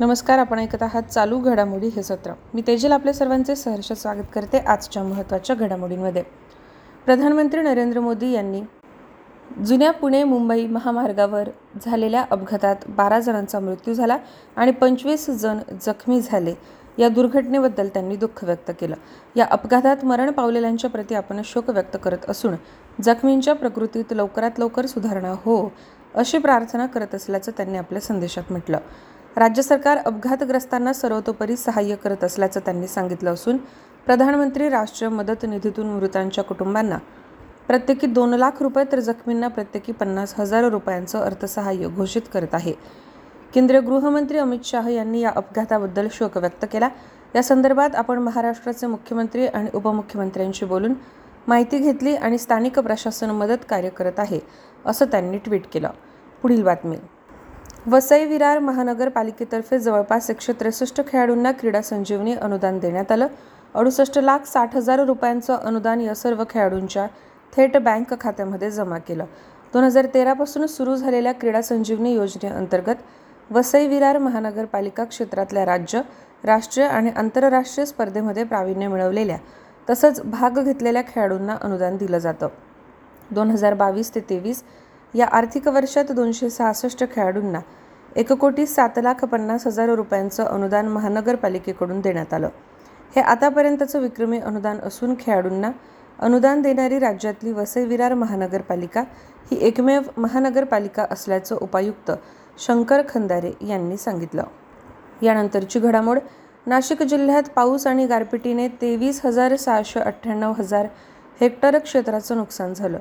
नमस्कार आपण ऐकत आहात चालू घडामोडी हे सत्र. मी तेजल आपल्या सर्वांचे सहर्ष स्वागत करते आजच्या महत्त्वाच्या घडामोडींमध्ये. प्रधानमंत्री नरेंद्र मोदी यांनी जुन्या पुणे मुंबई महामार्गावर झालेल्या अपघातात बारा जणांचा मृत्यू झाला आणि पंचवीस जण जखमी झाले. या दुर्घटनेबद्दल त्यांनी दुःख व्यक्त केलं. या अपघातात मरण पावलेल्यांच्या प्रती आपण शोक व्यक्त करत असून जखमींच्या प्रकृतीत लवकरात लवकर सुधारणा हो अशी प्रार्थना करत असल्याचं त्यांनी आपल्या संदेशात म्हटलं. राज्य सरकार अपघातग्रस्तांना सर्वतोपरी सहाय्य करत असल्याचं त्यांनी सांगितलं असून प्रधानमंत्री राष्ट्रीय मदत निधीतून मृतांच्या कुटुंबांना प्रत्येकी दोन लाख रुपये तर जखमींना प्रत्येकी पन्नास हजार रुपयांचं अर्थसहाय्य घोषित करत आहे. केंद्रीय गृहमंत्री अमित शाह यांनी या अपघाताबद्दल शोक व्यक्त केला. या संदर्भात आपण महाराष्ट्राचे मुख्यमंत्री आणि उपमुख्यमंत्र्यांशी बोलून माहिती घेतली आणि स्थानिक प्रशासन मदत कार्य करत आहे असं त्यांनी ट्विट केलं. पुढील बातमी. वसई विरार महानगरपालिकेतर्फे जवळपास एकशे त्रेसष्ट खेळाडूंना क्रीडा संजीवनी अनुदान देण्यात आलं. अडुसष्ट लाख साठ हजार रुपयांचं अनुदान या सर्व खेळाडूंच्या थेट बँक खात्यामध्ये जमा केलं. दोन हजार तेरापासून सुरू झालेल्या क्रीडा संजीवनी योजनेअंतर्गत वसई विरार महानगरपालिका क्षेत्रातल्या राज्य राष्ट्रीय आणि आंतरराष्ट्रीय स्पर्धेमध्ये प्रावीण्य मिळवलेल्या तसंच भाग घेतलेल्या खेळाडूंना अनुदान दिलं जातं. दोन हजार बावीस ते तेवीस या आर्थिक वर्षात दोनशे सहासष्ट खेळाडूंना एक कोटी सात लाख पन्नास हजार रुपयांचं अनुदान महानगरपालिकेकडून देण्यात आलं. हे आतापर्यंतचं विक्रमी अनुदान असून खेळाडूंना अनुदान देणारी राज्यातली वसई विरार महानगरपालिका ही एकमेव महानगरपालिका असल्याचं उपायुक्त शंकर खंदारे यांनी सांगितलं. यानंतरची घडामोड नाशिक जिल्ह्यात पाऊस आणि गारपिटीने तेवीस हजार सहाशे अठ्ठ्याण्णव हजार हेक्टर क्षेत्राचं नुकसान झालं.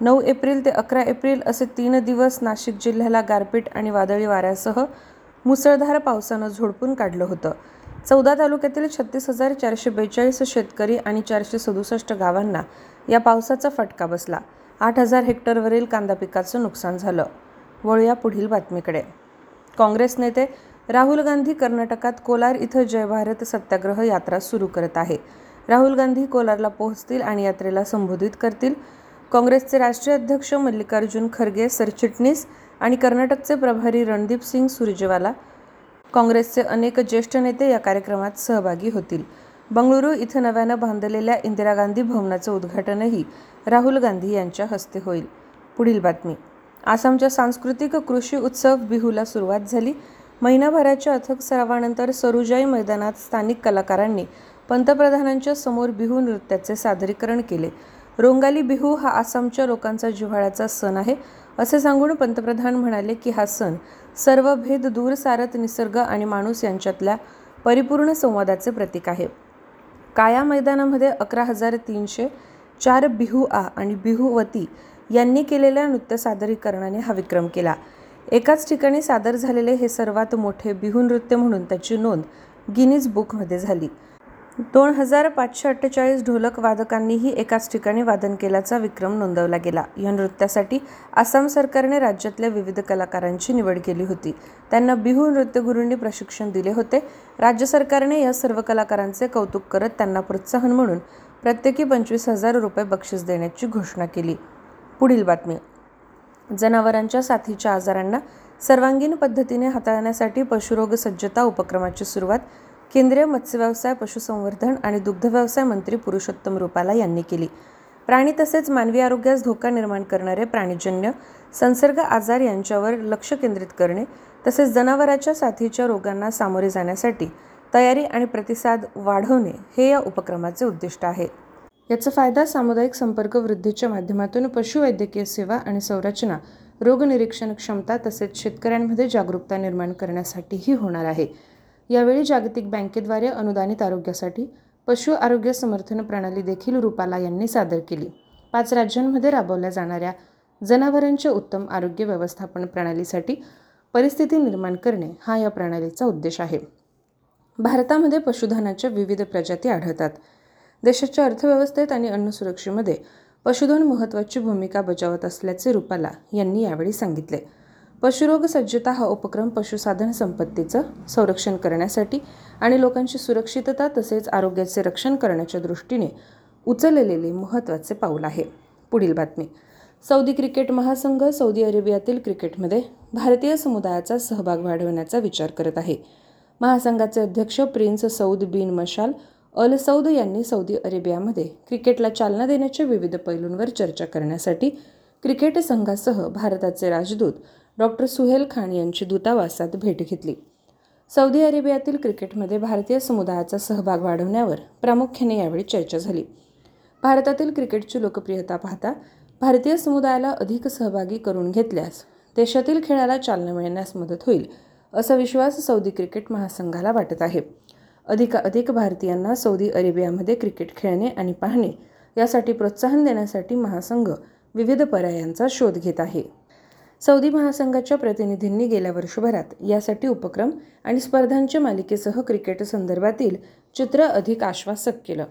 नऊ एप्रिल ते अकरा एप्रिल असे तीन दिवस नाशिक जिल्ह्याला गारपीट आणि वादळी वाऱ्यासह मुसळधार पावसानं झोडपून काढलं होतं. चौदा तालुक्यातील छत्तीस हजार चारशे बेचाळीस शेतकरी आणि चारशे सदुसष्ट गावांना या पावसाचा फटका बसला. आठ हजार हेक्टरवरील कांदा पिकाचं नुकसान झालं. वळूया पुढील बातमीकडे. काँग्रेस नेते राहुल गांधी कर्नाटकात कोलार इथं जय भारत सत्याग्रह यात्रा सुरू करत आहे. राहुल गांधी कोलारला पोहोचतील आणि यात्रेला संबोधित करतील. काँग्रेसचे राष्ट्रीय अध्यक्ष मल्लिकार्जुन खरगे सरचिटणीस आणि कर्नाटकचे प्रभारी रणदीप सिंग सुरजेवाला. काँग्रेसचे अनेक ज्येष्ठ नेते या कार्यक्रमात सहभागी होतील. बंगळुरू इथं नव्यानं बांधलेल्या इंदिरा गांधी भवनाचं उद्घाटनही राहुल गांधी यांच्या हस्ते होईल. पुढील बातमी. आसामच्या सांस्कृतिक कृषी उत्सव बिहूला सुरुवात झाली. महिनाभराच्या अथक सरावानंतर सरुजाई मैदानात स्थानिक कलाकारांनी पंतप्रधानांच्या समोर बिहू नृत्याचे सादरीकरण केले. रोंगाली बिहू हा आसामच्या लोकांचा जिव्हाळ्याचा सण आहे. असे सांगून पंतप्रधान म्हणाले की हा सण सर्व भेद दूर सारत निसर्ग आणि माणूस यांच्यातल्या परिपूर्ण संवादाचे प्रतीक आहे. काया मैदानामध्ये अकरा हजार तीनशे चार बिहू आ आणि बिहूवती यांनी केलेल्या नृत्य सादरीकरणाने हा विक्रम केला. एकाच ठिकाणी सादर झालेले हे सर्वात मोठे बिहू नृत्य म्हणून त्याची नोंद गिनीज बुकमध्ये झाली. दोन हजार पाचशे अठ्ठेचाळीस ढोलक वादकांनीही एकाच ठिकाणी वादन केल्याचा विक्रम नोंदवला गेला. या नृत्यासाठी आसाम सरकारने राज्यातल्या विविध कलाकारांची निवड केली होती. त्यांना बिहू नृत्यगुरूंनी प्रशिक्षण दिले होते. राज्य सरकारने या सर्व कलाकारांचे कौतुक करत त्यांना प्रोत्साहन म्हणून प्रत्येकी पंचवीस हजार रुपये बक्षीस देण्याची घोषणा केली. पुढील बातमी. जनावरांच्या साथीच्या आजारांना सर्वांगीण पद्धतीने हाताळण्यासाठी पशुरोग सज्जता उपक्रमाची सुरुवात केंद्रीय मत्स्यव्यवसाय पशुसंवर्धन आणि दुग्धव्यवसाय मंत्री पुरुषोत्तम रुपाला यांनी केली. प्राणी तसेच मानवी आरोग्यास धोका निर्माण करणारे प्राणीजन्य संसर्ग आजार यांच्यावर लक्ष केंद्रित करणे तसेच जनावराच्या साथीच्या रोगांना सामोरे जाण्यासाठी तयारी आणि प्रतिसाद वाढवणे हे या उपक्रमाचे उद्दिष्ट आहे. याचा फायदा सामुदायिक संपर्क वृद्धीच्या माध्यमातून पशुवैद्यकीय सेवा आणि संरचना रोगनिरीक्षण क्षमता तसेच शेतकऱ्यांमध्ये जागरूकता निर्माण करण्यासाठीही होणार आहे. यावेळी जागतिक बँकेद्वारे अनुदानित आरोग्यासाठी पशु आरोग्य समर्थन प्रणाली देखील रुपाला यांनी सादर केली. पाच राज्यांमध्ये राबवल्या जाणाऱ्या जनावरांच्या उत्तम आरोग्य व्यवस्थापन प्रणालीसाठी परिस्थिती निर्माण करणे हा या प्रणालीचा उद्देश आहे. भारतामध्ये पशुधनाच्या विविध प्रजाती आढळतात. देशाच्या अर्थव्यवस्थेत आणि अन्नसुरक्षेमध्ये पशुधन महत्त्वाची भूमिका बजावत असल्याचे रुपाला यांनी यावेळी सांगितले. पशुरोग सज्जता हा उपक्रम पशुसाधन संपत्तीचं संरक्षण करण्यासाठी आणि लोकांची सुरक्षितता तसेच आरोग्याचे रक्षण करण्याच्या दृष्टीने उचललेले महत्त्वाचे पाऊल आहे. पुढील बातमी. सौदी क्रिकेट महासंघ सौदी अरेबियातील क्रिकेटमध्ये भारतीय समुदायाचा सहभाग वाढवण्याचा विचार करत आहे. महासंघाचे अध्यक्ष प्रिन्स सौद बिन मशाल अल सौद यांनी सौदी अरेबियामध्ये क्रिकेटला चालना देण्याच्या विविध पैलूंवर चर्चा करण्यासाठी क्रिकेट संघासह भारताचे राजदूत डॉक्टर सुहेल खान यांची दूतावासात भेट घेतली. सौदी अरेबियातील क्रिकेटमध्ये भारतीय समुदायाचा सहभाग वाढवण्यावर प्रामुख्याने यावेळी चर्चा झाली. भारतातील क्रिकेटची लोकप्रियता पाहता भारतीय समुदायाला अधिक सहभागी करून घेतल्यास देशातील खेळाला चालना मिळण्यास मदत होईल असा विश्वास सौदी क्रिकेट महासंघाला वाटत आहे. अधिकाधिक भारतीयांना सौदी अरेबियामध्ये क्रिकेट खेळणे आणि पाहणे यासाठी प्रोत्साहन देण्यासाठी महासंघ विविध पर्यायांचा शोध घेत आहे. सौदी महासंघाच्या प्रतिनिधींनी गेल्या वर्षभरात यासाठी उपक्रम आणि स्पर्धांच्या मालिकेसह क्रिकेट संदर्भातील चित्र अधिक आश्वासक केलं.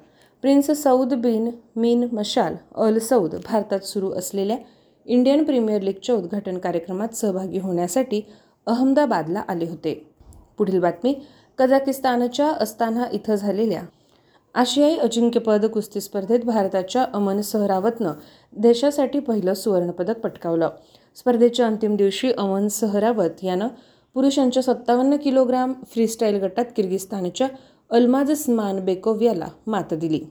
प्रिन्स सौद बिन मिन मशाल अल सौद भारतात सुरू असलेल्या इंडियन प्रीमियर लीगच्या उद्घाटन कार्यक्रमात सहभागी होण्यासाठी अहमदाबादला आले होते. पुढील बातमी कझाकिस्तानच्या अस्ताना इथं झालेल्या आशियाई अजिंक्यपद कुस्ती स्पर्धेत भारताच्या अमन सहरावतनं देशासाठी पहिलं सुवर्णपदक पटकावलं. स्पर्धेच्या अंतिम दिवशी अमन सहरावत यानं पुरुषांच्या सत्तावन्न किलोग्राम फ्रीस्टाईल गटात किर्गिस्तानच्या अल्माज स्मान बेकोव याला मात दिली.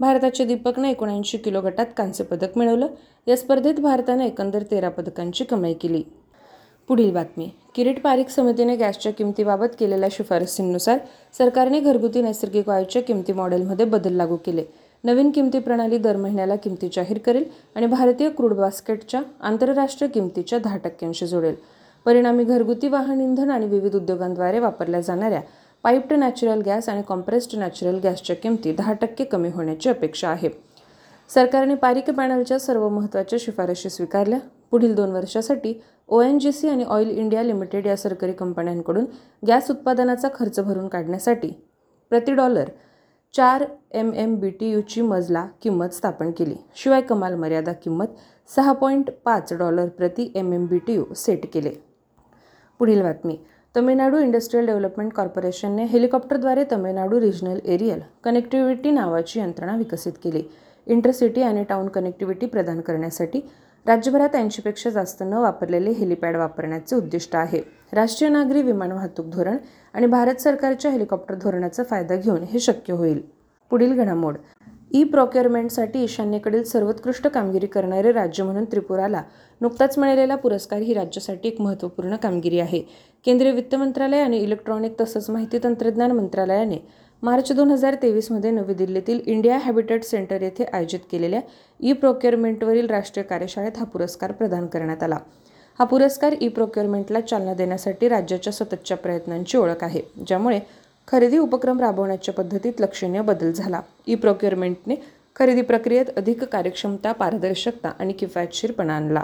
भारताच्या दीपकनं एकोणऐंशी किलो गटात कांस्य पदक मिळवलं. या स्पर्धेत भारतानं एकंदर तेरा पदकांची कमाई केली. पुढील बातमी. किरीट पारिक समितीने गॅसच्या किमतीबाबत केलेल्या शिफारसींनुसार सरकारने घरगुती नैसर्गिक वायूच्या किमती मॉडेलमध्ये बदल लागू केले. नवीन किमती प्रणाली दर महिन्याला किमती जाहीर करेल आणि भारतीय क्रूड बास्केटच्या आंतरराष्ट्रीय किमतीच्या दहा टक्क्यांशी जोडेल. परिणामी घरगुती वाहन इंधन आणि विविध उद्योगांद्वारे वापरल्या जाणाऱ्या पाईप्ड नॅचरल गॅस आणि कॉम्प्रेस्ड नॅचरल गॅसच्या किमती दहा टक्के कमी होण्याची अपेक्षा आहे. सरकारने पारिक पॅनलच्या सर्व महत्त्वाच्या शिफारशी स्वीकारल्या. पुढील दोन वर्षासाठी ओ एन जी सी आणि ऑइल इंडिया लिमिटेड या सरकारी कंपन्यांकडून गॅस उत्पादनाचा खर्च भरून काढण्यासाठी प्रति डॉलर चार एम एम बी टी यूची मजला किंमत स्थापन केली. शिवाय कमाल मर्यादा किंमत सहा पॉईंट पाच डॉलर प्रति M M B T U set केले. पुढील बातमी. तमिळनाडू इंडस्ट्रियल डेव्हलपमेंट कॉर्पोरेशनने हेलिकॉप्टरद्वारे तमिळनाडू रिजनल एरियल कनेक्टिव्हिटी नावाची यंत्रणा विकसित केली. इंटरसिटी आणि टाऊन कनेक्टिव्हिटी प्रदान करण्यासाठी राज्यभरात ऐंशीपेक्षा जास्त न वापरलेले हेलिपॅड वापरण्याचे उद्दिष्ट आहे. राष्ट्रीय नागरी विमान वाहतूक धोरण आणि भारत सरकारच्या हेलिकॉप्टर धोरणाचा फायदा घेऊन हे शक्य होईल. पुढील घडामोड. ई प्रॉक्युअरमेंटसाठी ईशान्येकडील सर्वोत्कृष्ट कामगिरी करणारे राज्य म्हणून त्रिपुराला नुकताच मिळालेला पुरस्कार ही राज्यासाठी एक महत्त्वपूर्ण कामगिरी आहे. केंद्रीय वित्त मंत्रालय आणि इलेक्ट्रॉनिक तसंच माहिती तंत्रज्ञान मंत्रालयाने मार्च दोन हजार तेवीसमध्ये नवी दिल्लीतील इंडिया हॅबिटेट सेंटर येथे आयोजित केलेल्या ई प्रोक्युअरमेंटवरील राष्ट्रीय कार्यशाळेत हा पुरस्कार प्रदान करण्यात आला. हा पुरस्कार ई प्रोक्युअरमेंटला चालना देण्यासाठी राज्याच्या सततच्या प्रयत्नांची ओळख आहे ज्यामुळे खरेदी उपक्रम राबवण्याच्या पद्धतीत लक्षणीय बदल झाला. ई प्रोक्युअरमेंटने खरेदी प्रक्रियेत अधिक कार्यक्षमता पारदर्शकता आणि किफायतशीरपणा आणला.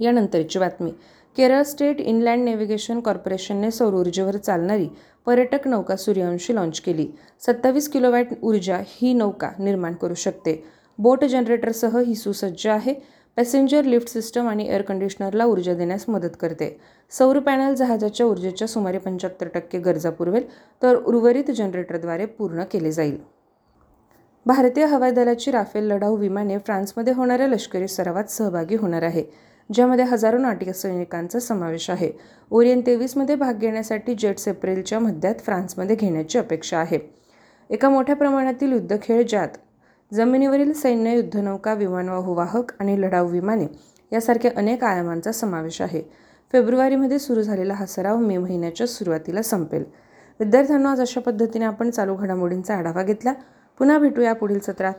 यानंतरची बातमी. केरळ स्टेट इनलँड नेव्हिगेशन कॉर्पोरेशनने सौर ऊर्जेवर चालणारी पर्यटक नौका सूर्यवंशी लाँच केली. सत्तावीस किलोवॅट ऊर्जा ही नौका निर्माण करू शकते. बोट जनरेटरसह ही सुसज्ज आहे. पॅसेंजर लिफ्ट सिस्टम आणि एअर कंडिशनरला ऊर्जा देण्यास मदत करते. सौर पॅनल जहाजाच्या ऊर्जेच्या सुमारे पंच्याहत्तर टक्के गरजा पुरवेल तर उर्वरित जनरेटरद्वारे पूर्ण केले जाईल. भारतीय हवाई दलाची राफेल लढाऊ विमाने फ्रान्समध्ये होणाऱ्या लष्करी सरावात सहभागी होणार आहे ज्यामध्ये हजारो नाटिक सैनिकांचा समावेश आहे. ओरियन तेवीसमध्ये भाग घेण्यासाठी जेट्स एप्रिलच्या मध्यात फ्रान्समध्ये घेण्याची अपेक्षा आहे. एका मोठ्या प्रमाणातील युद्धखेळ ज्यात जमिनीवरील सैन्य युद्धनौका विमानवाहू वाहक आणि लढाऊ विमाने यासारख्या अनेक आयामांचा समावेश आहे. फेब्रुवारीमध्ये सुरू झालेला हा सराव मे महिन्याच्या सुरुवातीला संपेल. विद्यार्थ्यांना आज अशा पद्धतीने आपण चालू घडामोडींचा आढावा घेतला. पुन्हा भेटूया पुढील सत्रात.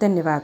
धन्यवाद.